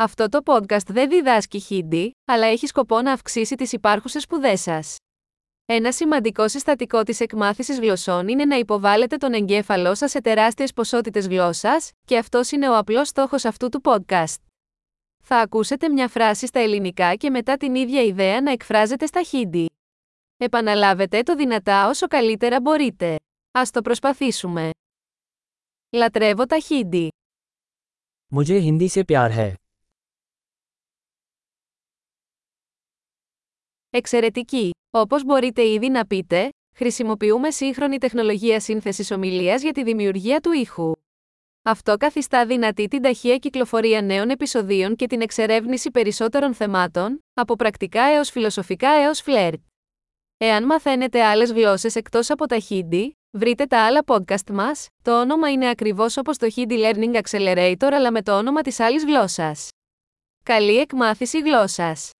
Αυτό το podcast δεν διδάσκει χίντι, αλλά έχει σκοπό να αυξήσει τις υπάρχουσες σπουδές σας. Ένα σημαντικό συστατικό της εκμάθησης γλωσσών είναι να υποβάλλετε τον εγκέφαλό σας σε τεράστιες ποσότητες γλώσσας και αυτός είναι ο απλός στόχος αυτού του podcast. Θα ακούσετε μια φράση στα ελληνικά και μετά την ίδια ιδέα να εκφράζετε στα χίντι. Επαναλάβετε το δυνατά όσο καλύτερα μπορείτε. Ας το προσπαθήσουμε. Λατρεύω τα χίντι. Μουζε χίντι σε πιάρ Εξαιρετική! Όπως μπορείτε ήδη να πείτε, χρησιμοποιούμε σύγχρονη τεχνολογία σύνθεσης ομιλίας για τη δημιουργία του ήχου. Αυτό καθιστά δυνατή την ταχεία κυκλοφορία νέων επεισοδίων και την εξερεύνηση περισσότερων θεμάτων, από πρακτικά έως φιλοσοφικά έως φλερτ. Εάν μαθαίνετε άλλες γλώσσες εκτός από τα Hindi, βρείτε τα άλλα podcast μας, το όνομα είναι ακριβώς όπως το Hindi Learning Accelerator αλλά με το όνομα της άλλης γλώσσας. Καλή εκμάθηση γλώσσας!